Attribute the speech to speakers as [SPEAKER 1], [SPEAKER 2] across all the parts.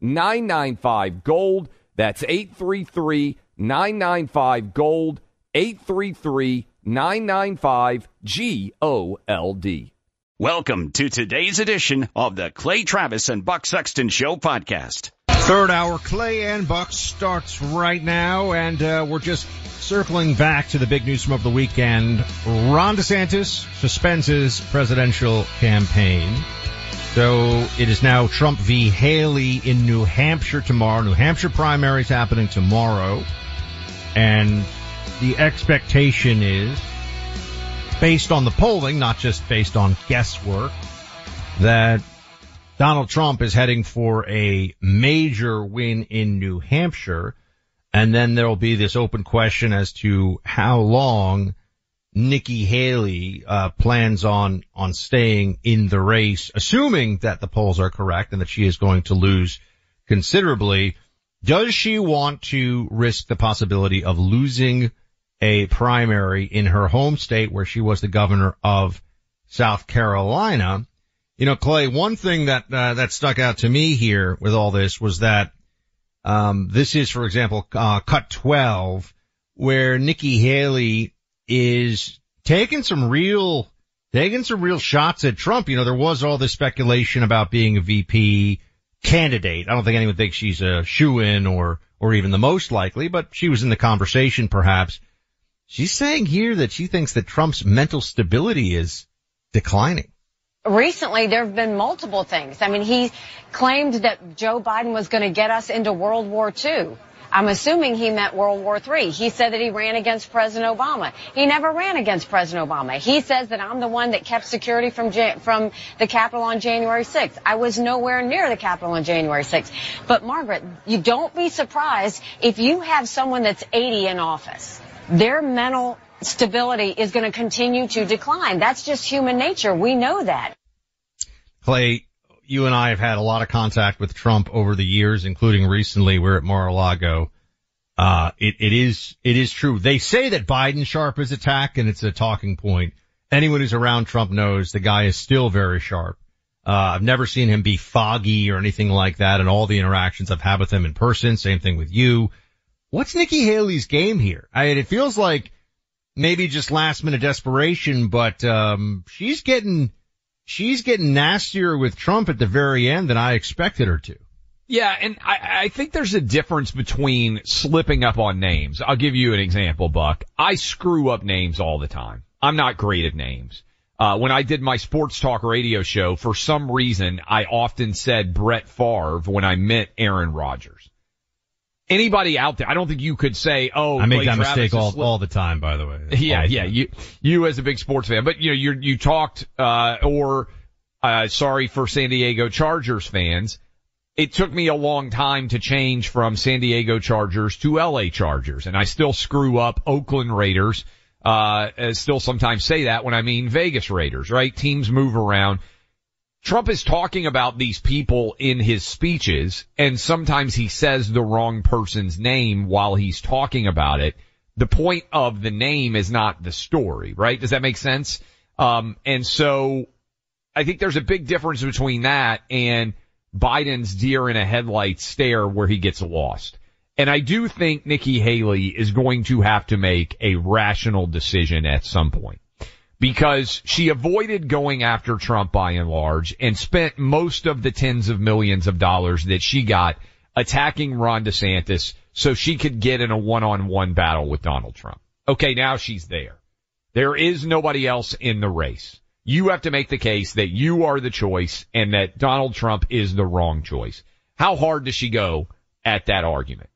[SPEAKER 1] 995 Gold. That's 833 995 Gold. 833 995 G O L D.
[SPEAKER 2] Welcome to today's edition of the Clay Travis and Buck Sexton Show podcast.
[SPEAKER 3] Third hour, Clay and Buck starts right now, and uh, we're just circling back to the big news from over the weekend. Ron DeSantis suspends his presidential campaign. So it is now Trump v. Haley in New Hampshire tomorrow. New Hampshire primaries happening tomorrow. And the expectation is, based on the polling, not just based on guesswork, that Donald Trump is heading for a major win in New Hampshire. And then there'll be this open question as to how long Nikki Haley uh, plans on on staying in the race, assuming that the polls are correct and that she is going to lose considerably. Does she want to risk the possibility of losing a primary in her home state where she was the governor of South Carolina? You know, Clay, one thing that, uh, that stuck out to me here with all this was that, um, this is, for example, uh, cut 12 where Nikki Haley is taking some real, taking some real shots at Trump. You know, there was all this speculation about being a VP candidate. I don't think anyone thinks she's a shoe-in or, or even the most likely, but she was in the conversation perhaps. She's saying here that she thinks that Trump's mental stability is declining
[SPEAKER 4] recently there have been multiple things. I mean, he claimed that Joe Biden was going to get us into World War II. I'm assuming he meant World War III. He said that he ran against President Obama. He never ran against President Obama. He says that I'm the one that kept security from from the Capitol on January 6th. I was nowhere near the Capitol on January 6th. But Margaret, you don't be surprised if you have someone that's 80 in office. Their mental stability is going to continue to decline. That's just human nature. We know that.
[SPEAKER 3] Clay, you and I have had a lot of contact with Trump over the years, including recently we're at Mar-a-Lago. Uh, it, it is, it is true. They say that Biden sharp as attack and it's a talking point. Anyone who's around Trump knows the guy is still very sharp. Uh, I've never seen him be foggy or anything like that in all the interactions I've had with him in person. Same thing with you. What's Nikki Haley's game here? I mean, it feels like maybe just last minute desperation, but, um, she's getting, she's getting nastier with Trump at the very end than I expected her to.
[SPEAKER 1] Yeah, and I, I think there's a difference between slipping up on names. I'll give you an example, Buck. I screw up names all the time. I'm not great at names. Uh, when I did my sports talk radio show, for some reason, I often said Brett Favre when I meant Aaron Rodgers anybody out there, I don't think you could say, "Oh,
[SPEAKER 3] I make
[SPEAKER 1] Clay
[SPEAKER 3] that
[SPEAKER 1] Travis
[SPEAKER 3] mistake all, all the time." By the way,
[SPEAKER 1] yeah,
[SPEAKER 3] the
[SPEAKER 1] yeah,
[SPEAKER 3] time.
[SPEAKER 1] you you as a big sports fan, but you know, you you talked uh, or uh, sorry for San Diego Chargers fans. It took me a long time to change from San Diego Chargers to LA Chargers, and I still screw up Oakland Raiders. Uh, still sometimes say that when I mean Vegas Raiders, right? Teams move around. Trump is talking about these people in his speeches and sometimes he says the wrong person's name while he's talking about it. The point of the name is not the story, right? Does that make sense? Um, and so I think there's a big difference between that and Biden's deer in a headlight stare where he gets lost. And I do think Nikki Haley is going to have to make a rational decision at some point because she avoided going after Trump by and large and spent most of the tens of millions of dollars that she got attacking Ron DeSantis so she could get in a one-on-one battle with Donald Trump. Okay, now she's there. There is nobody else in the race. You have to make the case that you are the choice and that Donald Trump is the wrong choice. How hard does she go at that argument?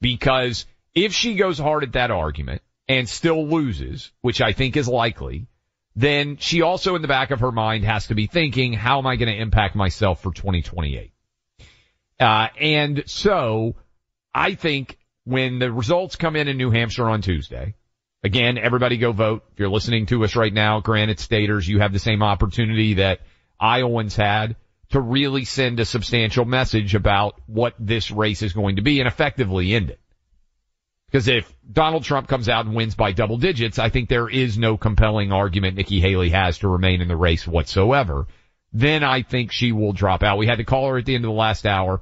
[SPEAKER 1] Because if she goes hard at that argument and still loses, which I think is likely, then she also in the back of her mind has to be thinking, how am I going to impact myself for 2028? Uh, and so I think when the results come in in New Hampshire on Tuesday, again, everybody go vote. If you're listening to us right now, granite staters, you have the same opportunity that Iowans had to really send a substantial message about what this race is going to be and effectively end it. Because if Donald Trump comes out and wins by double digits, I think there is no compelling argument Nikki Haley has to remain in the race whatsoever. Then I think she will drop out. We had to call her at the end of the last hour,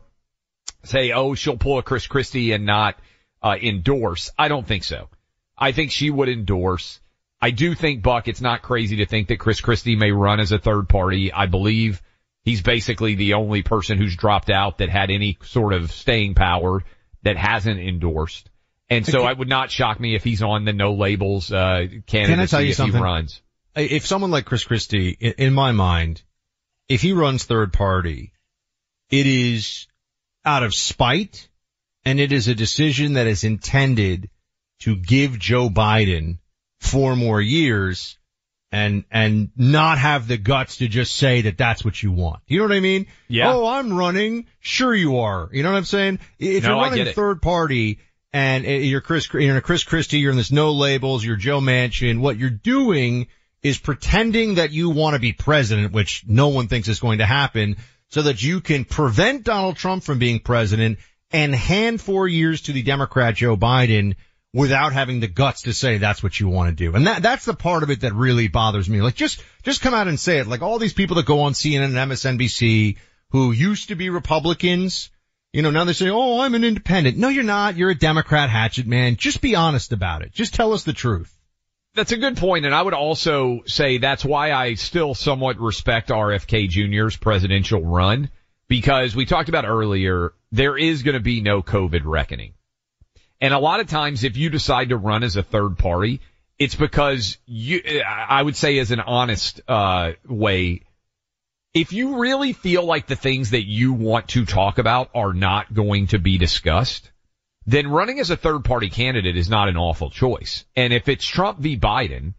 [SPEAKER 1] say, oh, she'll pull a Chris Christie and not uh, endorse. I don't think so. I think she would endorse. I do think Buck, it's not crazy to think that Chris Christie may run as a third party. I believe he's basically the only person who's dropped out that had any sort of staying power that hasn't endorsed. And so it would not shock me if he's on the no labels, uh,
[SPEAKER 3] Can I tell you
[SPEAKER 1] if
[SPEAKER 3] something?
[SPEAKER 1] he runs.
[SPEAKER 3] If someone like Chris Christie, in, my mind, if he runs third party, it is out of spite and it is a decision that is intended to give Joe Biden four more years and, and not have the guts to just say that that's what you want. You know what I mean?
[SPEAKER 1] Yeah.
[SPEAKER 3] Oh, I'm running. Sure you are. You know what I'm saying? If
[SPEAKER 1] No,
[SPEAKER 3] you're
[SPEAKER 1] I
[SPEAKER 3] running
[SPEAKER 1] get it.
[SPEAKER 3] third party and uh, you're Chris, you're in a Chris Christie, you're in this no labels, you're Joe Manchin, what you're doing is pretending that you want to be president, which no one thinks is going to happen, so that you can prevent Donald Trump from being president and hand four years to the Democrat Joe Biden without having the guts to say that's what you want to do. And that, that's the part of it that really bothers me. Like just, just come out and say it. Like all these people that go on CNN and MSNBC who used to be Republicans, you know, now they say, oh, I'm an independent. No, you're not. You're a Democrat hatchet man. Just be honest about it. Just tell us the truth.
[SPEAKER 1] That's a good point, and I would also say that's why I still somewhat respect RFK Jr.'s presidential run, because we talked about earlier, there is going to be no COVID reckoning. And a lot of times if you decide to run as a third party, it's because you, I would say as an honest, uh, way, if you really feel like the things that you want to talk about are not going to be discussed, then running as a third party candidate is not an awful choice. And if it's Trump v. Biden,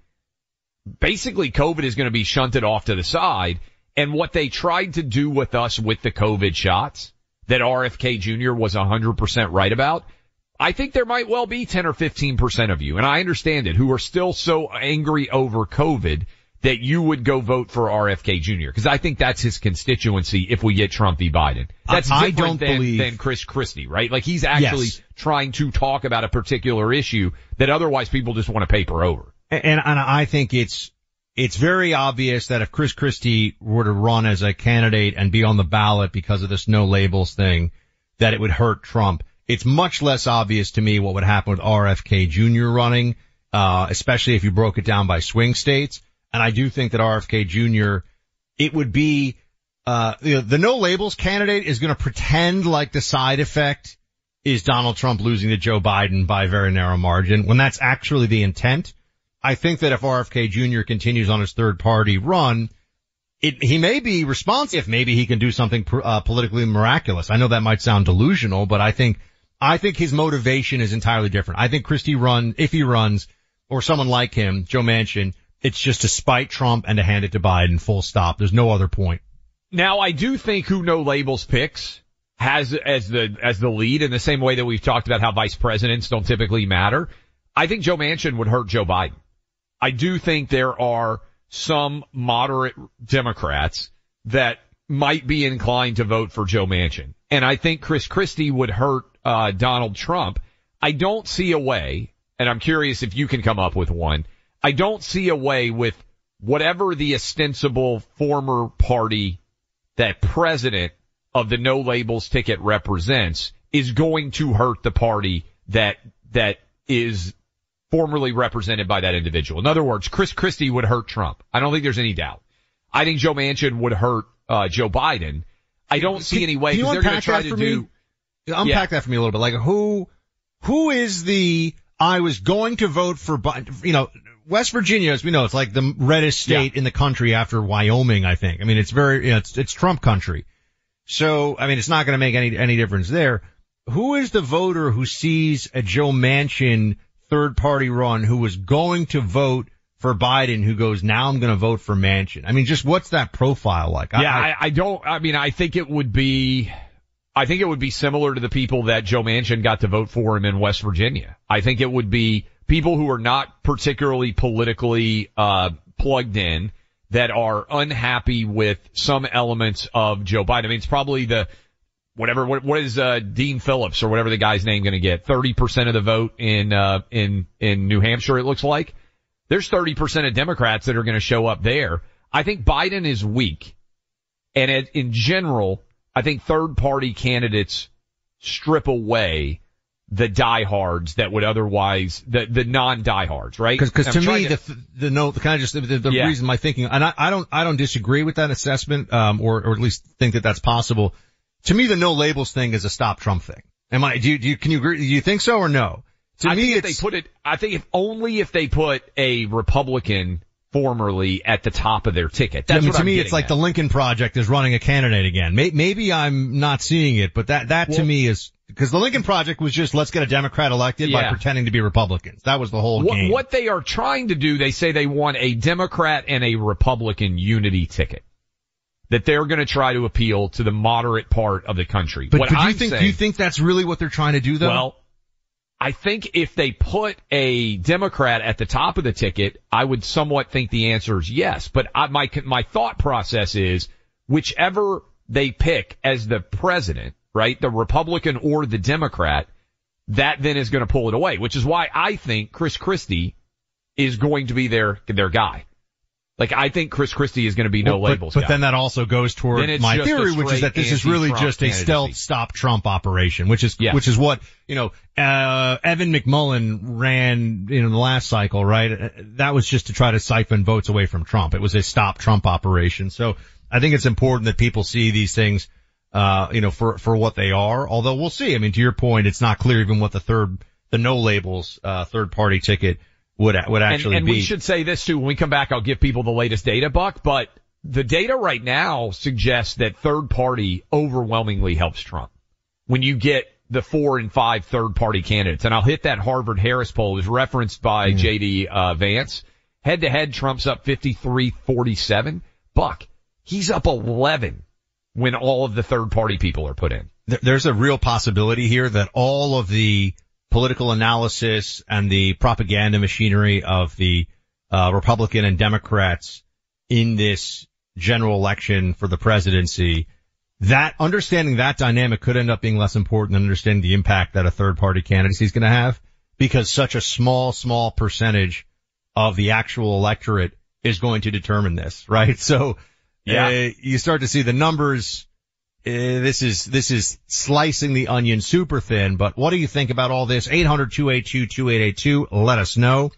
[SPEAKER 1] basically COVID is going to be shunted off to the side. And what they tried to do with us with the COVID shots that RFK Jr. was 100% right about, I think there might well be 10 or 15% of you, and I understand it, who are still so angry over COVID that you would go vote for RFK Jr. Because I think that's his constituency if we get Trump v. Biden. That's
[SPEAKER 3] I- I
[SPEAKER 1] different
[SPEAKER 3] don't
[SPEAKER 1] than,
[SPEAKER 3] believe-
[SPEAKER 1] than Chris Christie, right? Like he's actually
[SPEAKER 3] Yes.
[SPEAKER 1] trying to talk about a particular issue that otherwise people just want to paper over.
[SPEAKER 3] And, and I think it's, it's very obvious that if Chris Christie were to run as a candidate and be on the ballot because of this no labels thing, that it would hurt Trump. It's much less obvious to me what would happen with RFK Jr. running, uh, especially if you broke it down by swing states. And I do think that RFK Jr. it would be, uh, the no labels candidate is going to pretend like the side effect is Donald Trump losing to Joe Biden by a very narrow margin when that's actually the intent. I think that if RFK Jr. continues on his third party run, it, he may be responsive. If maybe he can do something uh, politically miraculous. I know that might sound delusional, but I think, I think his motivation is entirely different. I think Christie run, if he runs, or someone like him, Joe Manchin, it's just to spite Trump and to hand it to Biden full stop. There's no other point.
[SPEAKER 1] Now I do think who no labels picks has as the as the lead in the same way that we've talked about how vice presidents don't typically matter. I think Joe Manchin would hurt Joe Biden. I do think there are some moderate Democrats that might be inclined to vote for Joe Manchin. And I think Chris Christie would hurt uh, Donald Trump. I don't see a way, and I'm curious if you can come up with one. I don't see a way with whatever the ostensible former party that president of the no labels ticket represents is going to hurt the party that that is formerly represented by that individual. In other words, Chris Christie would hurt Trump. I don't think there's any doubt. I think Joe Manchin would hurt uh, Joe Biden. I don't see any way because they're going to try to do.
[SPEAKER 3] Me? Unpack yeah. that for me a little bit. Like who, who is the I was going to vote for Biden? You know, West Virginia, as we know, it's like the reddest state yeah. in the country after Wyoming. I think. I mean, it's very, you know, it's it's Trump country. So I mean, it's not going to make any any difference there. Who is the voter who sees a Joe Manchin third party run who was going to vote for Biden who goes, now I'm going to vote for Manchin? I mean, just what's that profile like?
[SPEAKER 1] Yeah, I, I, I don't, I mean, I think it would be, I think it would be similar to the people that Joe Manchin got to vote for him in West Virginia. I think it would be people who are not particularly politically, uh, plugged in that are unhappy with some elements of Joe Biden. I mean, it's probably the, whatever, what, what is, uh, Dean Phillips or whatever the guy's name going to get? 30% of the vote in, uh, in, in New Hampshire, it looks like there's 30% of Democrats that are going to show up there. I think Biden is weak. And in general, I think third party candidates strip away the diehards that would otherwise, the, the non-diehards, right?
[SPEAKER 3] Cause, cause to me, to, the, the no, the kind of just, the, the yeah. reason my thinking, and I, I don't, I don't disagree with that assessment, um, or, or at least think that that's possible. To me, the no labels thing is a stop Trump thing. Am I, do you, do you, can you agree, do you think so or no? To
[SPEAKER 1] I
[SPEAKER 3] me,
[SPEAKER 1] if they put it, I think if only if they put a Republican formerly at the top of their ticket. That's
[SPEAKER 3] I mean,
[SPEAKER 1] to
[SPEAKER 3] I'm
[SPEAKER 1] me,
[SPEAKER 3] it's like
[SPEAKER 1] at.
[SPEAKER 3] the Lincoln Project is running a candidate again. Maybe I'm not seeing it, but that, that well, to me is, because the Lincoln Project was just let's get a Democrat elected yeah. by pretending to be Republicans. That was the whole
[SPEAKER 1] what,
[SPEAKER 3] game.
[SPEAKER 1] What they are trying to do, they say they want a Democrat and a Republican unity ticket. That they're going to try to appeal to the moderate part of the country.
[SPEAKER 3] But, but do
[SPEAKER 1] I'm
[SPEAKER 3] you think
[SPEAKER 1] saying,
[SPEAKER 3] do you think that's really what they're trying to do though?
[SPEAKER 1] Well, I think if they put a Democrat at the top of the ticket, I would somewhat think the answer is yes. But I, my my thought process is whichever they pick as the president, right, the Republican or the Democrat, that then is going to pull it away. Which is why I think Chris Christie is going to be their their guy. Like I think Chris Christie is going to be no
[SPEAKER 3] well,
[SPEAKER 1] labels.
[SPEAKER 3] But, then that also goes toward my theory, which is that this is really just a stealth stop Trump operation, which is yeah. which is what you know. Uh, Evan McMullin ran you know the last cycle, right? Uh, that was just to try to siphon votes away from Trump. It was a stop Trump operation. So I think it's important that people see these things, uh, you know, for for what they are. Although we'll see. I mean, to your point, it's not clear even what the third the no labels uh, third party ticket would would actually
[SPEAKER 1] and, and
[SPEAKER 3] be.
[SPEAKER 1] we should say this too. When we come back, I'll give people the latest data, Buck. But the data right now suggests that third party overwhelmingly helps Trump. When you get the four and five third party candidates, and I'll hit that Harvard Harris poll is referenced by mm. JD uh, Vance. Head to head, Trump's up 53-47. Buck, he's up 11 when all of the third party people are put in.
[SPEAKER 3] There's a real possibility here that all of the political analysis and the propaganda machinery of the uh, Republican and Democrats in this general election for the presidency, that understanding that dynamic could end up being less important than understanding the impact that a third party candidacy is going to have because such a small, small percentage of the actual electorate is going to determine this, right? So, yeah, uh, you start to see the numbers this is this is slicing the onion super thin. But what do you think about all this? 800-282-2882. Let us know.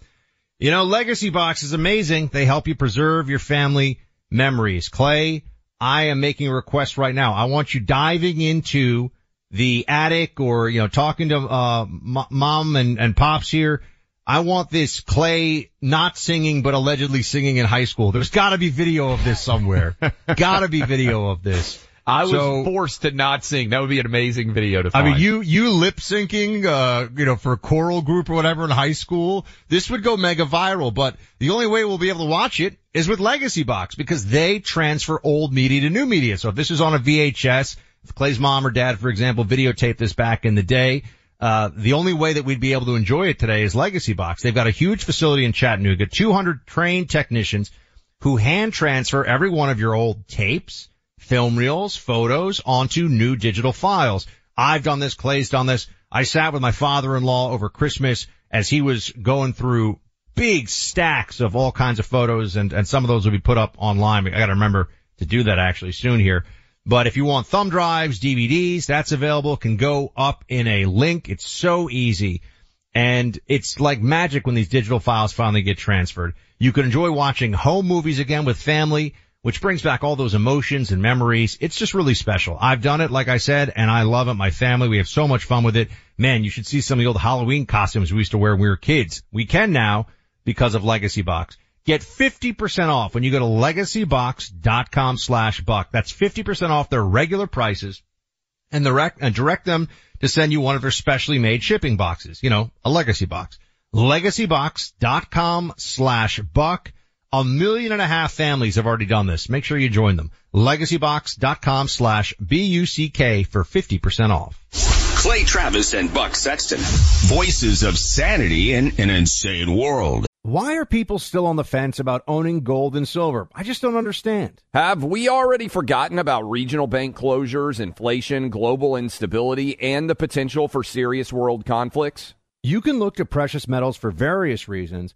[SPEAKER 3] You know, Legacy Box is amazing. They help you preserve your family memories. Clay, I am making a request right now. I want you diving into the attic or, you know, talking to, uh, mom and, and pops here. I want this Clay not singing, but allegedly singing in high school. There's gotta be video of this somewhere. gotta be video of this.
[SPEAKER 1] I was so, forced to not sing. That would be an amazing video to find.
[SPEAKER 3] I mean, you, you lip syncing, uh, you know, for a choral group or whatever in high school, this would go mega viral, but the only way we'll be able to watch it is with Legacy Box because they transfer old media to new media. So if this is on a VHS, if Clay's mom or dad, for example, videotaped this back in the day, uh, the only way that we'd be able to enjoy it today is Legacy Box. They've got a huge facility in Chattanooga, 200 trained technicians who hand transfer every one of your old tapes,
[SPEAKER 5] film reels, photos onto new digital files. I've done this, Clay's done this. I sat with my father-in-law over Christmas as he was going through big stacks of all kinds of photos and, and some of those will be put up online. I gotta remember to do that actually soon here. But if you want thumb drives, DVDs, that's available. Can go up in a link. It's so easy. And it's like magic when these digital files finally get transferred. You can enjoy watching home movies again with family, which brings back all those emotions and memories. It's just really special. I've done it, like I said, and I love it. My family, we have so much fun with it. Man, you should see some of the old Halloween costumes we used to wear when we were kids. We can now because of Legacy Box. Get 50% off when you go to legacybox.com slash buck. That's 50% off their regular prices and direct, and direct them to send you one of their specially made shipping boxes. You know, a legacy box. Legacybox.com slash buck. A million and a half families have already done this. Make sure you join them. Legacybox.com slash B-U-C-K for 50% off.
[SPEAKER 2] Clay Travis and Buck Sexton. Voices of sanity in an insane world.
[SPEAKER 3] Why are people still on the fence about owning gold and silver? I just don't understand.
[SPEAKER 1] Have we already forgotten about regional bank closures, inflation, global instability, and the potential for serious world conflicts?
[SPEAKER 3] You can look to precious metals for various reasons.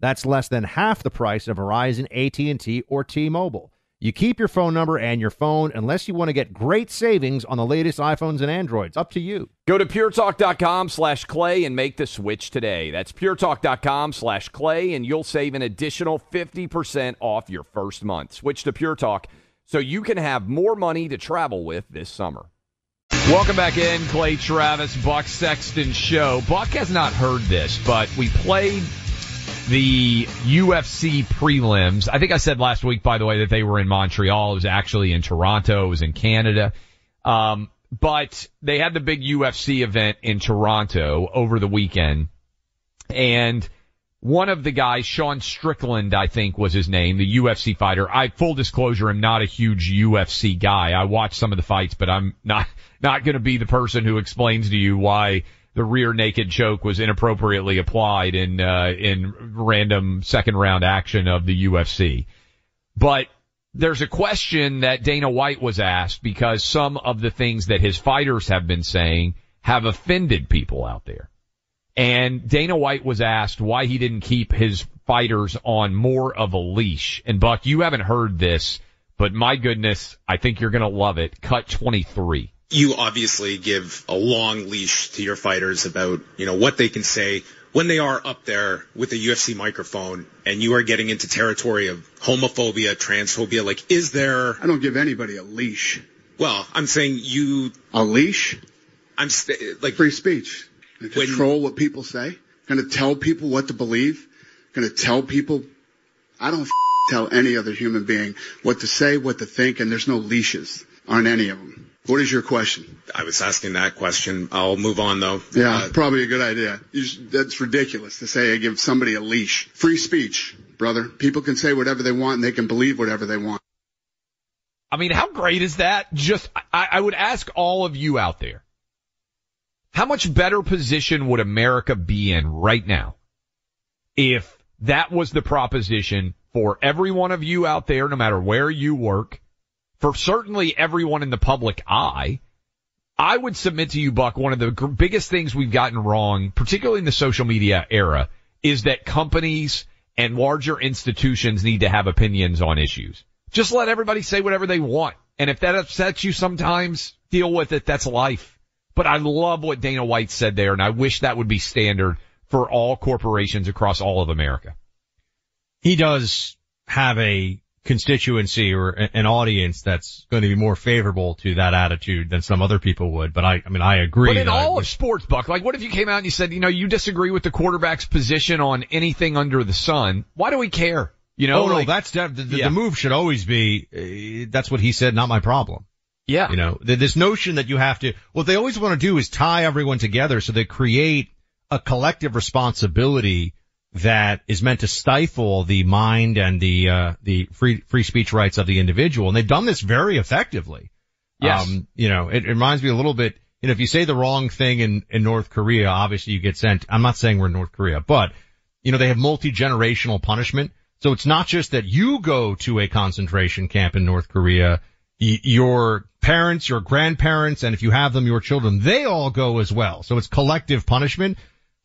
[SPEAKER 3] That's less than half the price of Verizon, AT&T, or T-Mobile. You keep your phone number and your phone unless you want to get great savings on the latest iPhones and Androids. Up to you.
[SPEAKER 1] Go to puretalk.com slash clay and make the switch today. That's puretalk.com slash clay and you'll save an additional 50% off your first month. Switch to Pure Talk so you can have more money to travel with this summer. Welcome back in, Clay Travis, Buck Sexton Show. Buck has not heard this, but we played the UFC prelims. I think I said last week, by the way, that they were in Montreal. It was actually in Toronto. It was in Canada. Um, but they had the big UFC event in Toronto over the weekend. And one of the guys, Sean Strickland, I think was his name, the UFC fighter. I, full disclosure, I'm not a huge UFC guy. I watch some of the fights, but I'm not, not going to be the person who explains to you why the rear naked choke was inappropriately applied in uh, in random second round action of the UFC. But there's a question that Dana White was asked because some of the things that his fighters have been saying have offended people out there. And Dana White was asked why he didn't keep his fighters on more of a leash. And Buck, you haven't heard this, but my goodness, I think you're going to love it. Cut 23
[SPEAKER 6] you obviously give a long leash to your fighters about, you know, what they can say when they are up there with a UFC microphone and you are getting into territory of homophobia, transphobia. Like, is there?
[SPEAKER 7] I don't give anybody a leash.
[SPEAKER 6] Well, I'm saying you.
[SPEAKER 7] A leash?
[SPEAKER 6] I'm st- like
[SPEAKER 7] free speech. Control when, what people say. Going to tell people what to believe. Going to tell people. I don't f- tell any other human being what to say, what to think, and there's no leashes on any of them. What is your question?
[SPEAKER 6] I was asking that question. I'll move on though.
[SPEAKER 7] Yeah, uh, probably a good idea. Just, that's ridiculous to say I give somebody a leash. Free speech, brother. People can say whatever they want and they can believe whatever they want.
[SPEAKER 1] I mean, how great is that? Just, I, I would ask all of you out there, how much better position would America be in right now if that was the proposition for every one of you out there, no matter where you work, for certainly everyone in the public eye. I would submit to you, Buck, one of the g- biggest things we've gotten wrong, particularly in the social media era, is that companies and larger institutions need to have opinions on issues. Just let everybody say whatever they want. And if that upsets you sometimes, deal with it. That's life. But I love what Dana White said there, and I wish that would be standard for all corporations across all of America.
[SPEAKER 3] He does have a constituency or an audience that's going to be more favorable to that attitude than some other people would. But I, I mean, I agree.
[SPEAKER 1] But in all of sports, Buck, like what if you came out and you said, you know, you disagree with the quarterback's position on anything under the sun? Why do we care? You know,
[SPEAKER 3] oh,
[SPEAKER 1] like,
[SPEAKER 3] no, that's def- the, yeah. the move should always be. Uh, that's what he said, not my problem.
[SPEAKER 1] Yeah.
[SPEAKER 3] You know, this notion that you have to. What they always want to do is tie everyone together so they create a collective responsibility that is meant to stifle the mind and the uh, the free free speech rights of the individual, and they've done this very effectively.
[SPEAKER 1] Yes. Um,
[SPEAKER 3] you know, it, it reminds me a little bit. You know, if you say the wrong thing in in North Korea, obviously you get sent. I'm not saying we're in North Korea, but you know they have multi generational punishment. So it's not just that you go to a concentration camp in North Korea. Y- your parents, your grandparents, and if you have them, your children, they all go as well. So it's collective punishment.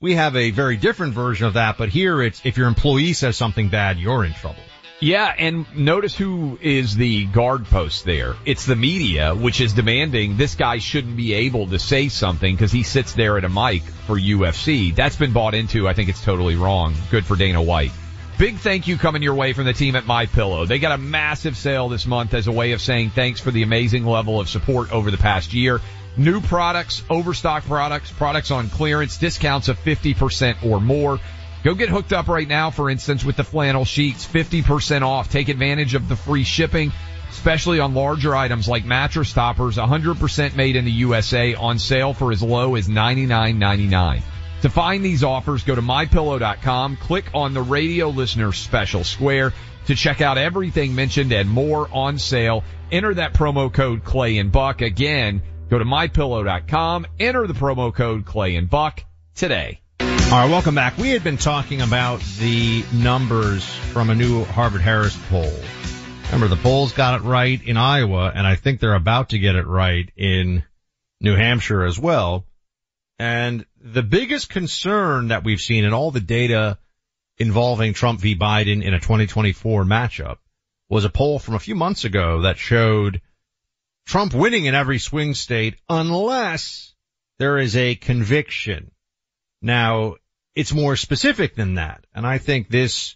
[SPEAKER 3] We have a very different version of that, but here it's if your employee says something bad, you're in trouble.
[SPEAKER 1] Yeah, and notice who is the guard post there. It's the media, which is demanding this guy shouldn't be able to say something because he sits there at a mic for UFC. That's been bought into. I think it's totally wrong. Good for Dana White. Big thank you coming your way from the team at My Pillow. They got a massive sale this month as a way of saying thanks for the amazing level of support over the past year. New products, overstock products, products on clearance, discounts of 50% or more. Go get hooked up right now, for instance, with the flannel sheets, 50% off. Take advantage of the free shipping, especially on larger items like mattress toppers, 100% made in the USA on sale for as low as $99.99. To find these offers, go to mypillow.com, click on the radio listener special square to check out everything mentioned and more on sale. Enter that promo code Clay and Buck. Again, Go to mypillow.com, enter the promo code Clay and Buck today.
[SPEAKER 3] All right, welcome back. We had been talking about the numbers from a new Harvard Harris poll. Remember, the polls got it right in Iowa, and I think they're about to get it right in New Hampshire as well. And the biggest concern that we've seen in all the data involving Trump v. Biden in a 2024 matchup was a poll from a few months ago that showed Trump winning in every swing state unless there is a conviction. Now, it's more specific than that. And I think this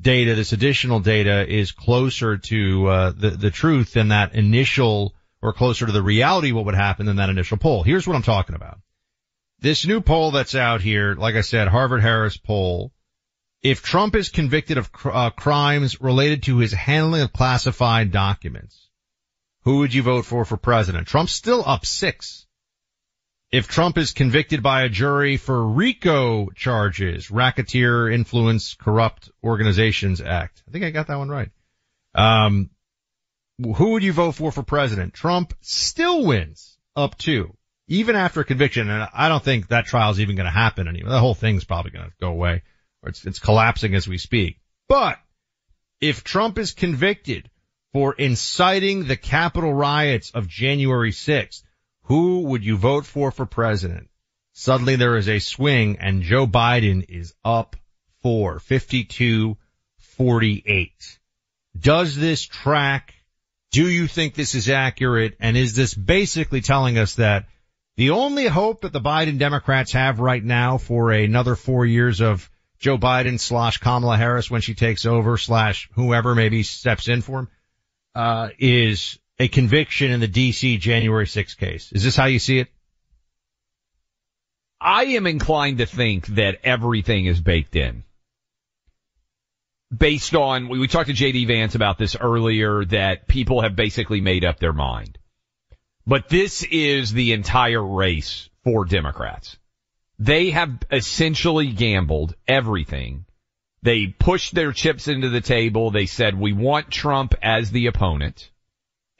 [SPEAKER 3] data, this additional data is closer to uh, the, the truth than that initial or closer to the reality what would happen than that initial poll. Here's what I'm talking about. This new poll that's out here, like I said, Harvard Harris poll, if Trump is convicted of cr- uh, crimes related to his handling of classified documents, who would you vote for for president? Trump's still up six. If Trump is convicted by a jury for RICO charges, Racketeer Influence Corrupt Organizations Act. I think I got that one right. Um, who would you vote for for president? Trump still wins up two. even after conviction, and I don't think that trial's even going to happen anymore. The whole thing's probably going to go away, or it's, it's collapsing as we speak. But if Trump is convicted for inciting the Capitol riots of January 6th, who would you vote for for president? Suddenly there is a swing and Joe Biden is up for 52 48. Does this track? Do you think this is accurate? And is this basically telling us that the only hope that the Biden Democrats have right now for another four years of Joe Biden slash Kamala Harris when she takes over slash whoever maybe steps in for him, uh, is a conviction in the DC January 6th case. Is this how you see it?
[SPEAKER 1] I am inclined to think that everything is baked in. Based on, we, talked to JD Vance about this earlier, that people have basically made up their mind. But this is the entire race for Democrats. They have essentially gambled everything. They pushed their chips into the table. They said, we want Trump as the opponent.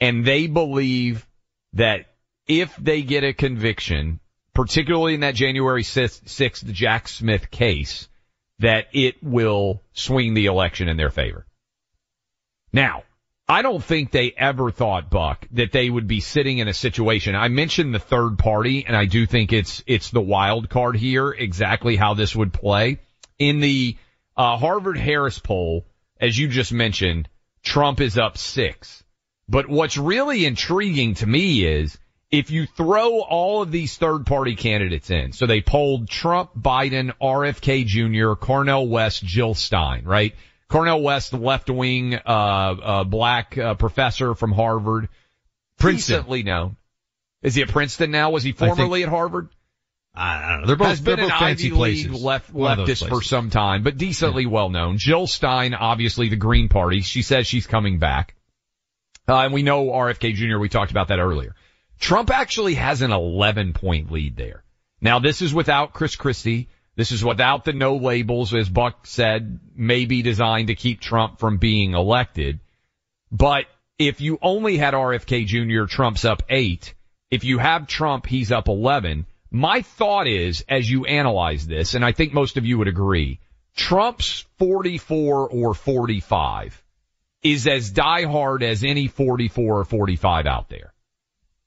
[SPEAKER 1] And they believe that if they get a conviction, particularly in that January 6th Jack Smith case, that it will swing the election in their favor. Now, I don't think they ever thought, Buck, that they would be sitting in a situation. I mentioned the third party, and I do think it's it's the wild card here, exactly how this would play. In the uh, Harvard Harris poll, as you just mentioned, Trump is up six. But what's really intriguing to me is if you throw all of these third party candidates in, so they polled Trump, Biden, RFK Jr., Cornel West, Jill Stein, right? Cornel West, left wing, uh, uh, black, uh, professor from Harvard.
[SPEAKER 3] Princeton.
[SPEAKER 1] Recently known. Is he at Princeton now? Was he formerly
[SPEAKER 3] think-
[SPEAKER 1] at Harvard?
[SPEAKER 3] I don't know. They're both,
[SPEAKER 1] has
[SPEAKER 3] they're
[SPEAKER 1] been
[SPEAKER 3] both
[SPEAKER 1] an
[SPEAKER 3] fancy
[SPEAKER 1] Ivy
[SPEAKER 3] places.
[SPEAKER 1] League left, leftist for some time, but decently well known. Jill Stein, obviously the Green Party. She says she's coming back. Uh, and we know RFK Jr. We talked about that earlier. Trump actually has an 11 point lead there. Now this is without Chris Christie. This is without the no labels, as Buck said, may be designed to keep Trump from being elected. But if you only had RFK Jr., Trump's up eight. If you have Trump, he's up 11. My thought is, as you analyze this, and I think most of you would agree, Trump's 44 or 45 is as diehard as any 44 or 45 out there.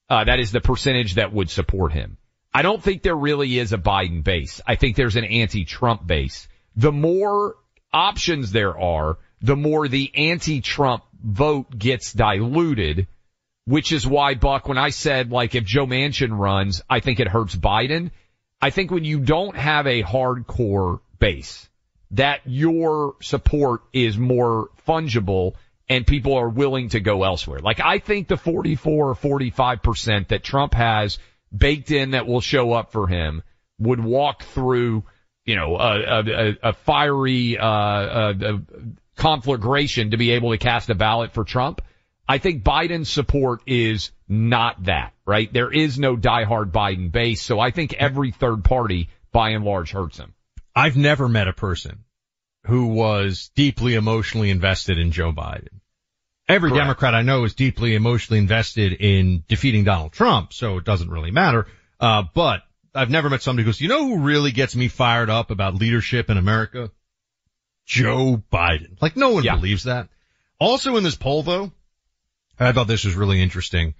[SPEAKER 1] Uh, that is the percentage that would support him. I don't think there really is a Biden base. I think there's an anti-Trump base. The more options there are, the more the anti-Trump vote gets diluted, which is why Buck, when I said like if Joe Manchin runs, I think it hurts Biden. I think when you don't have a hardcore base, that your support is more fungible and people are willing to go elsewhere. Like I think the 44 or 45% that Trump has baked in that will show up for him would walk through, you know, a, a, a- a fiery, uh, uh, conflagration to be able to cast a ballot for Trump. I think Biden's support is not that, right? There is no diehard Biden base. So I think every third party by and large hurts him.
[SPEAKER 3] I've never met a person who was deeply emotionally invested in Joe Biden. Every
[SPEAKER 1] Correct.
[SPEAKER 3] Democrat I know is deeply emotionally invested in defeating Donald Trump, so it doesn't really matter. Uh, but I've never met somebody who goes, you know who really gets me fired up about leadership in America? Joe Biden. Like no one believes that. Also in this poll though, I thought this was really interesting.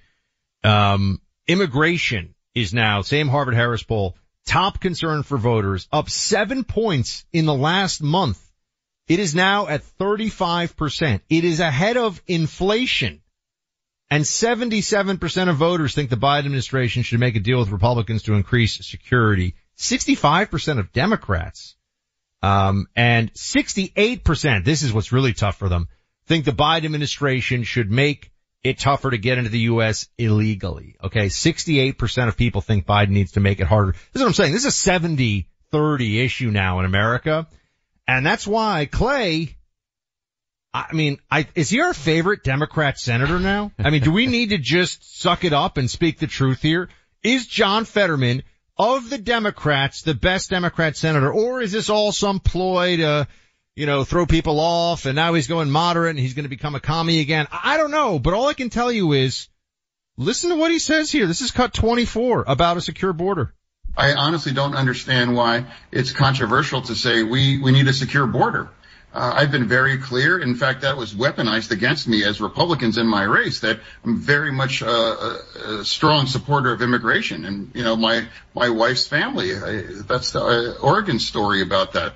[SPEAKER 3] Um, immigration is now, same Harvard Harris poll, top concern for voters, up seven points in the last month. It is now at 35%. It is ahead of inflation. And 77% of voters think the Biden administration should make a deal with Republicans to increase security. 65% of Democrats, um, and 68%, this is what's really tough for them, think the Biden administration should make it tougher to get into the U.S. illegally. Okay. 68% of people think Biden needs to make it harder. This is what I'm saying. This is a 70-30 issue now in America. And that's why Clay, I mean, I, is he our favorite Democrat senator now? I mean, do we need to just suck it up and speak the truth here? Is John Fetterman of the Democrats the best Democrat senator or is this all some ploy to, you know, throw people off and now he's going moderate and he's going to become a commie again? I don't know, but all I can tell you is Listen to what he says here. This is cut 24 about a secure border.
[SPEAKER 8] I honestly don't understand why it's controversial to say we, we need a secure border. Uh, I've been very clear. In fact, that was weaponized against me as Republicans in my race that I'm very much uh, a, a, strong supporter of immigration. And, you know, my, my wife's family, I, that's the uh, Oregon story about that.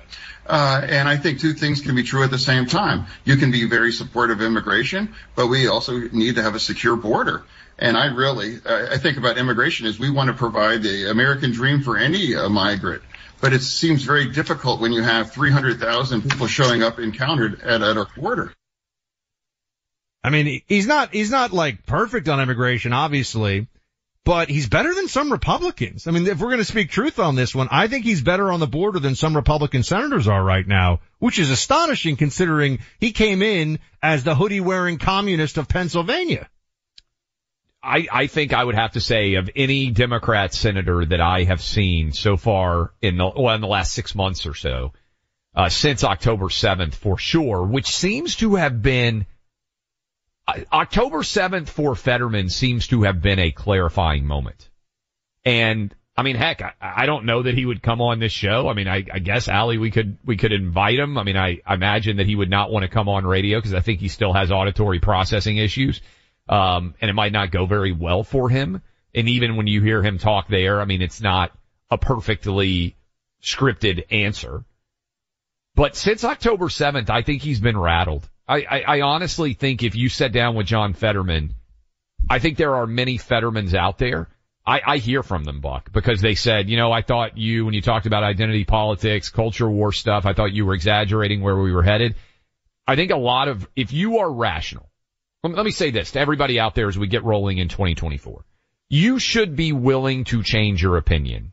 [SPEAKER 8] Uh, and I think two things can be true at the same time. You can be very supportive of immigration, but we also need to have a secure border. And I really, I think about immigration is we want to provide the American dream for any uh, migrant. But it seems very difficult when you have 300,000 people showing up encountered at, at our border.
[SPEAKER 3] I mean, he's not, he's not like perfect on immigration, obviously, but he's better than some Republicans. I mean, if we're going to speak truth on this one, I think he's better on the border than some Republican senators are right now, which is astonishing considering he came in as the hoodie wearing communist of Pennsylvania.
[SPEAKER 1] I, I think I would have to say of any Democrat senator that I have seen so far in the, well, in the last six months or so, uh, since October 7th for sure, which seems to have been, October 7th for Fetterman seems to have been a clarifying moment. And I mean, heck, I, I don't know that he would come on this show. I mean, I, I guess Ali, we could, we could invite him. I mean, I, I imagine that he would not want to come on radio because I think he still has auditory processing issues. Um, and it might not go very well for him. And even when you hear him talk there, I mean, it's not a perfectly scripted answer. But since October 7th, I think he's been rattled. I, I, honestly think if you sat down with John Fetterman, I think there are many Fettermans out there. I, I hear from them, Buck, because they said, you know, I thought you, when you talked about identity politics, culture war stuff, I thought you were exaggerating where we were headed. I think a lot of, if you are rational, let me say this to everybody out there as we get rolling in 2024. You should be willing to change your opinion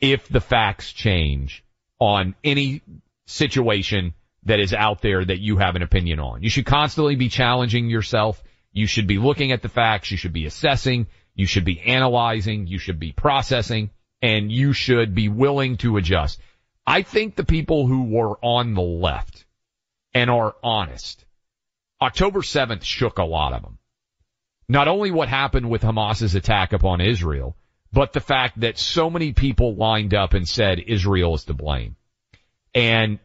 [SPEAKER 1] if the facts change on any situation that is out there that you have an opinion on. You should constantly be challenging yourself. You should be looking at the facts. You should be assessing. You should be analyzing. You should be processing and you should be willing to adjust. I think the people who were on the left and are honest October 7th shook a lot of them. Not only what happened with Hamas's attack upon Israel, but the fact that so many people lined up and said Israel is to blame. And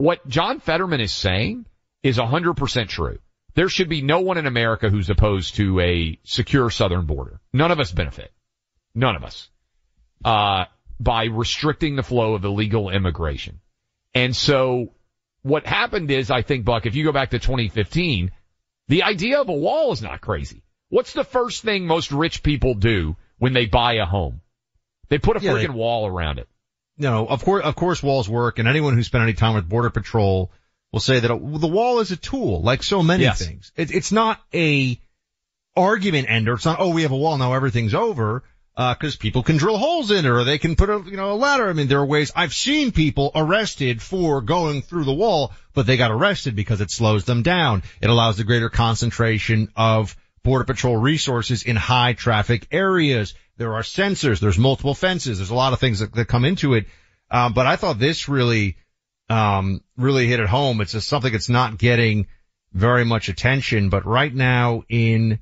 [SPEAKER 1] what John Fetterman is saying is 100% true. There should be no one in America who's opposed to a secure southern border. None of us benefit. None of us. Uh, by restricting the flow of illegal immigration. And so what happened is, I think, Buck, if you go back to 2015, the idea of a wall is not crazy. What's the first thing most rich people do when they buy a home? They put a yeah, freaking wall around it.
[SPEAKER 3] No, of course, of course walls work and anyone who spent any time with border patrol will say that the wall is a tool, like so many yes. things. It, it's not a argument ender. It's not, oh, we have a wall, now everything's over because uh, people can drill holes in it or they can put a you know a ladder. I mean, there are ways I've seen people arrested for going through the wall, but they got arrested because it slows them down. It allows a greater concentration of border patrol resources in high traffic areas. There are sensors. There's multiple fences. There's a lot of things that, that come into it. Um, but I thought this really, um, really hit it home. It's just something that's not getting very much attention, but right now in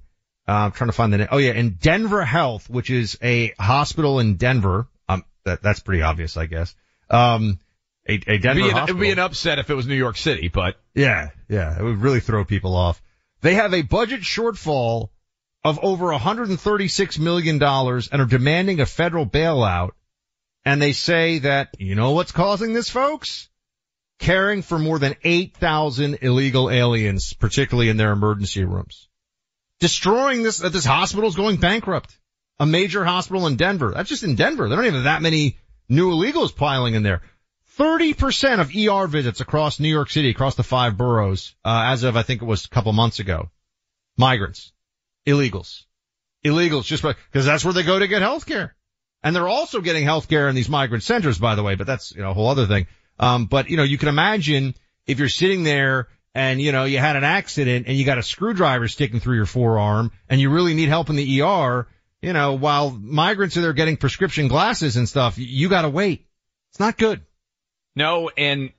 [SPEAKER 3] uh, I'm trying to find the name. Oh yeah, in Denver Health, which is a hospital in Denver. Um, that, that's pretty obvious, I guess. Um, a, a Denver
[SPEAKER 1] it'd an,
[SPEAKER 3] hospital.
[SPEAKER 1] it'd be an upset if it was New York City, but
[SPEAKER 3] yeah, yeah, it would really throw people off. They have a budget shortfall of over 136 million dollars and are demanding a federal bailout. And they say that you know what's causing this, folks? Caring for more than 8,000 illegal aliens, particularly in their emergency rooms destroying this, uh, this hospital's going bankrupt. A major hospital in Denver. That's just in Denver. They don't even have that many new illegals piling in there. 30% of ER visits across New York City, across the five boroughs, uh, as of I think it was a couple months ago. Migrants. Illegals. Illegals just because that's where they go to get health care. And they're also getting health care in these migrant centers, by the way, but that's, you know, a whole other thing. Um, but you know, you can imagine if you're sitting there and you know you had an accident and you got a screwdriver sticking through your forearm and you really need help in the ER, you know, while migrants are there getting prescription glasses and stuff, you got to wait. It's not good.
[SPEAKER 1] No, and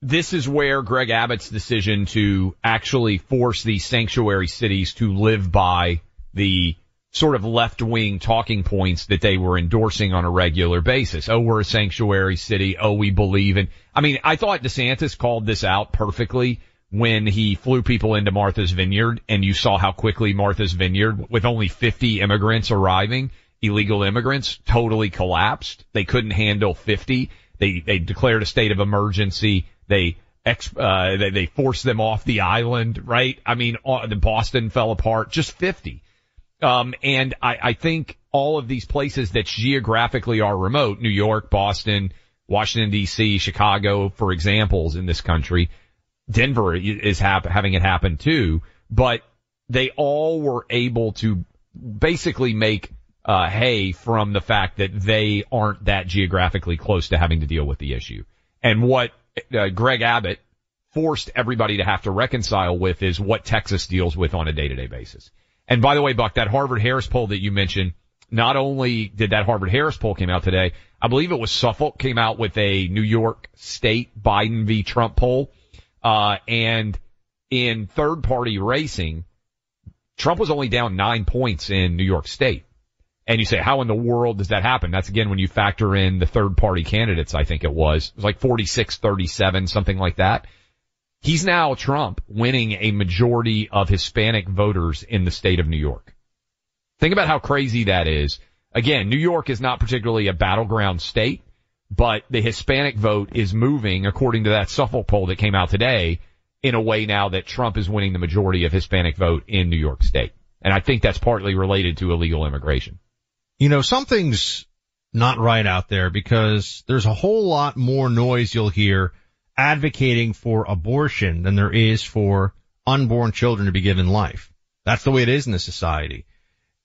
[SPEAKER 1] this is where Greg Abbott's decision to actually force these sanctuary cities to live by the sort of left wing talking points that they were endorsing on a regular basis. Oh, we're a sanctuary city. Oh, we believe in, I mean, I thought DeSantis called this out perfectly when he flew people into Martha's Vineyard and you saw how quickly Martha's Vineyard with only 50 immigrants arriving, illegal immigrants totally collapsed. They couldn't handle 50. They, they declared a state of emergency. They, ex, uh, they, they forced them off the island, right? I mean, uh, the Boston fell apart, just 50. Um, and I, I think all of these places that geographically are remote, New York, Boston, Washington DC, Chicago, for examples in this country, Denver is hap- having it happen too, but they all were able to basically make uh, hay from the fact that they aren't that geographically close to having to deal with the issue. And what uh, Greg Abbott forced everybody to have to reconcile with is what Texas deals with on a day-to-day basis. And by the way, Buck, that Harvard Harris poll that you mentioned, not only did that Harvard Harris poll came out today, I believe it was Suffolk came out with a New York state Biden v. Trump poll. Uh, and in third party racing, Trump was only down nine points in New York state. And you say, how in the world does that happen? That's again when you factor in the third party candidates, I think it was. It was like 46, 37, something like that. He's now Trump winning a majority of Hispanic voters in the state of New York. Think about how crazy that is. Again, New York is not particularly a battleground state, but the Hispanic vote is moving according to that Suffolk poll that came out today in a way now that Trump is winning the majority of Hispanic vote in New York state. And I think that's partly related to illegal immigration.
[SPEAKER 3] You know, something's not right out there because there's a whole lot more noise you'll hear advocating for abortion than there is for unborn children to be given life. That's the way it is in this society.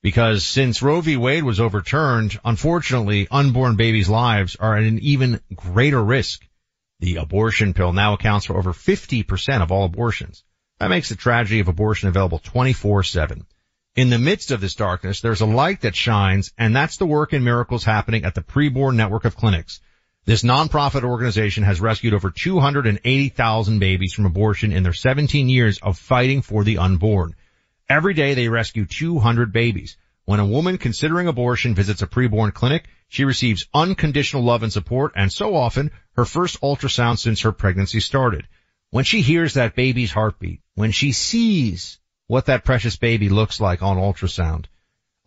[SPEAKER 3] Because since Roe v. Wade was overturned, unfortunately, unborn babies' lives are at an even greater risk. The abortion pill now accounts for over 50% of all abortions. That makes the tragedy of abortion available 24-7. In the midst of this darkness, there's a light that shines, and that's the work and miracles happening at the preborn network of clinics. This nonprofit organization has rescued over 280,000 babies from abortion in their 17 years of fighting for the unborn. Every day they rescue 200 babies. When a woman considering abortion visits a preborn clinic, she receives unconditional love and support and so often her first ultrasound since her pregnancy started. When she hears that baby's heartbeat, when she sees what that precious baby looks like on ultrasound,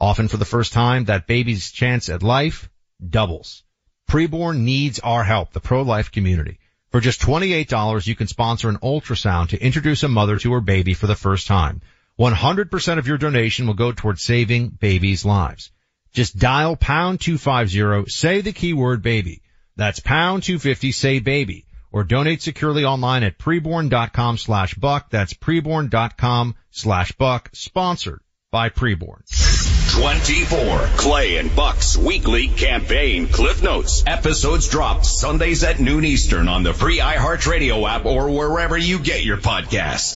[SPEAKER 3] often for the first time, that baby's chance at life doubles. Preborn needs our help, the pro-life community. For just $28, you can sponsor an ultrasound to introduce a mother to her baby for the first time. 100% of your donation will go towards saving babies' lives. Just dial pound 250, say the keyword baby. That's pound 250, say baby. Or donate securely online at preborn.com slash buck. That's preborn.com slash buck. Sponsored by Preborn.
[SPEAKER 2] 24. Clay and Buck's weekly campaign cliff notes. Episodes drop Sundays at noon Eastern on the free iHeartRadio app or wherever you get your podcasts.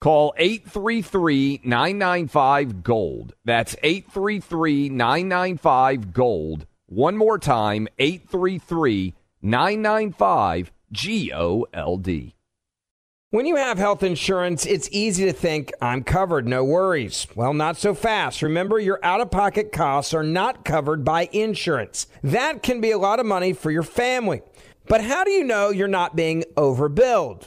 [SPEAKER 1] Call 833-995-GOLD. That's 833-995-GOLD. One more time, 833-995-GOLD.
[SPEAKER 9] When you have health insurance, it's easy to think, I'm covered, no worries. Well, not so fast. Remember, your out of pocket costs are not covered by insurance. That can be a lot of money for your family. But how do you know you're not being overbilled?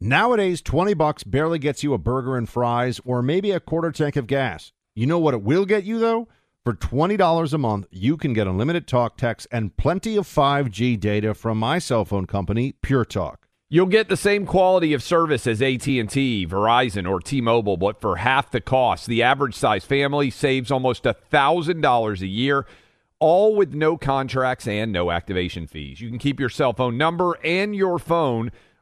[SPEAKER 3] Nowadays, 20 bucks barely gets you a burger and fries or maybe a quarter tank of gas. You know what it will get you though? For $20 a month, you can get unlimited talk, text, and plenty of 5G data from my cell phone company, Pure Talk.
[SPEAKER 1] You'll get the same quality of service as AT&T, Verizon, or T-Mobile, but for half the cost. The average size family saves almost $1,000 a year, all with no contracts and no activation fees. You can keep your cell phone number and your phone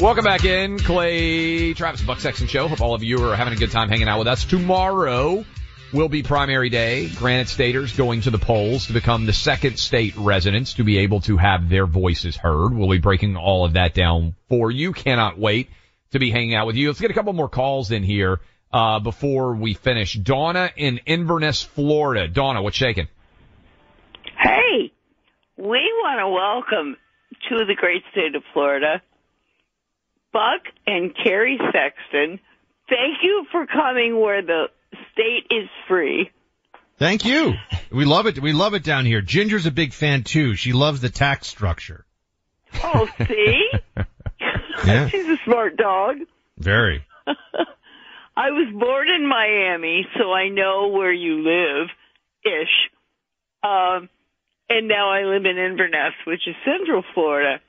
[SPEAKER 1] Welcome back in, Clay Travis Buck Sexton Show. Hope all of you are having a good time hanging out with us. Tomorrow will be primary day. Granite Staters going to the polls to become the second state residents to be able to have their voices heard. We'll be breaking all of that down for you. Cannot wait to be hanging out with you. Let's get a couple more calls in here uh, before we finish. Donna in Inverness, Florida. Donna, what's shaking?
[SPEAKER 10] Hey, we want to welcome to the great state of Florida Buck and Carrie Sexton. Thank you for coming where the state is free.
[SPEAKER 5] Thank you. We love it. We love it down here. Ginger's a big fan too. She loves the tax structure.
[SPEAKER 10] Oh, see?
[SPEAKER 5] Yeah.
[SPEAKER 10] She's a smart dog.
[SPEAKER 5] Very.
[SPEAKER 10] I was born in Miami, so I know where you live, ish. Um, and now I live in Inverness, which is Central Florida.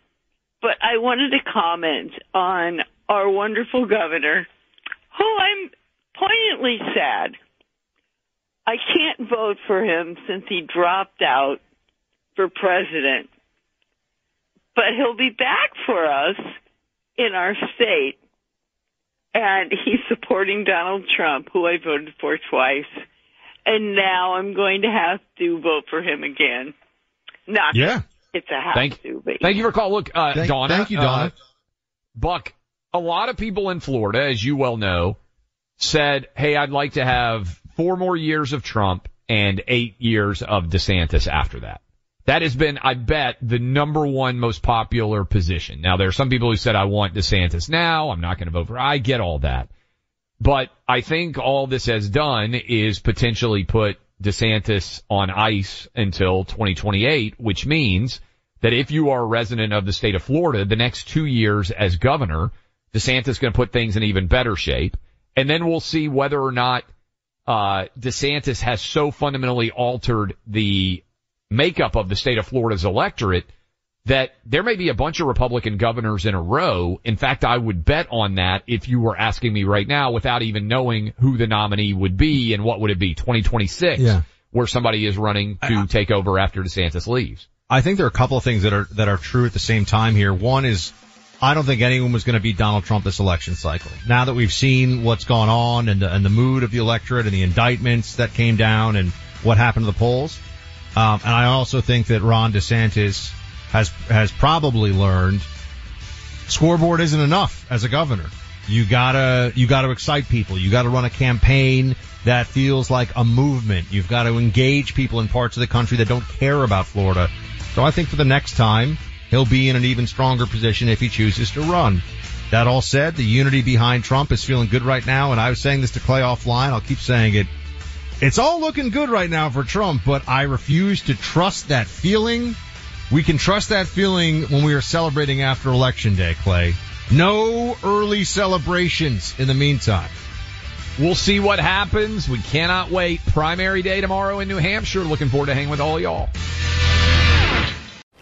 [SPEAKER 10] But I wanted to comment on our wonderful governor, who I'm poignantly sad. I can't vote for him since he dropped out for president. But he'll be back for us in our state. And he's supporting Donald Trump, who I voted for twice. And now I'm going to have to vote for him again. Not
[SPEAKER 1] Yeah.
[SPEAKER 10] It's a have
[SPEAKER 1] Thank,
[SPEAKER 10] to, but
[SPEAKER 1] thank you for calling. Look, uh,
[SPEAKER 5] Thank-
[SPEAKER 1] Donna.
[SPEAKER 5] thank you, Donna.
[SPEAKER 1] uh, Buck, a lot of people in Florida, as you well know, said, hey, I'd like to have four more years of Trump and eight years of DeSantis after that. That has been, I bet, the number one most popular position. Now, there are some people who said, I want DeSantis now. I'm not going to vote for, I get all that. But I think all this has done is potentially put DeSantis on ice until 2028, which means that if you are a resident of the state of Florida, the next two years as governor, DeSantis is going to put things in even better shape. And then we'll see whether or not, uh, DeSantis has so fundamentally altered the makeup of the state of Florida's electorate that there may be a bunch of Republican governors in a row. In fact, I would bet on that if you were asking me right now without even knowing who the nominee would be and what would it be, 2026,
[SPEAKER 5] Yeah.
[SPEAKER 1] where somebody is running to take over after DeSantis leaves.
[SPEAKER 5] I think there are a couple of things that are that are true at the same time here. One is I don't think anyone was going to beat Donald Trump this election cycle. Now that we've seen what's gone on and the, and the mood of the electorate and the indictments that came down and what happened to the polls, um, and I also think that Ron DeSantis has has probably learned scoreboard isn't enough as a governor. You gotta you gotta excite people. You gotta run a campaign that feels like a movement. You've got to engage people in parts of the country that don't care about Florida. So I think for the next time, he'll be in an even stronger position if he chooses to run. That all said, the unity behind Trump is feeling good right now, and I was saying this to Clay offline. I'll keep saying it. It's all looking good right now for Trump, but I refuse to trust that feeling. We can trust that feeling when we are celebrating after election day, Clay. No early celebrations in the meantime.
[SPEAKER 1] We'll see what happens. We cannot wait. Primary day tomorrow in New Hampshire. Looking forward to hanging with all y'all.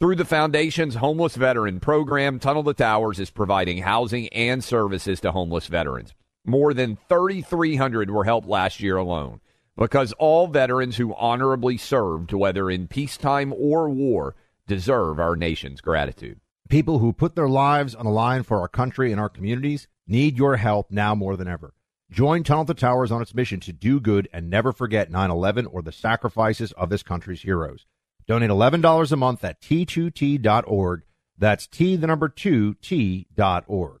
[SPEAKER 1] Through the Foundation's Homeless Veteran Program, Tunnel to Towers is providing housing and services to homeless veterans. More than 3,300 were helped last year alone because all veterans who honorably served, whether in peacetime or war, deserve our nation's gratitude.
[SPEAKER 3] People who put their lives on the line for our country and our communities need your help now more than ever. Join Tunnel to Towers on its mission to do good and never forget 9 11 or the sacrifices of this country's heroes. Donate $11 a month at t2t.org. That's T, the number 2, T.org.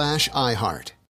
[SPEAKER 11] slash iHeart.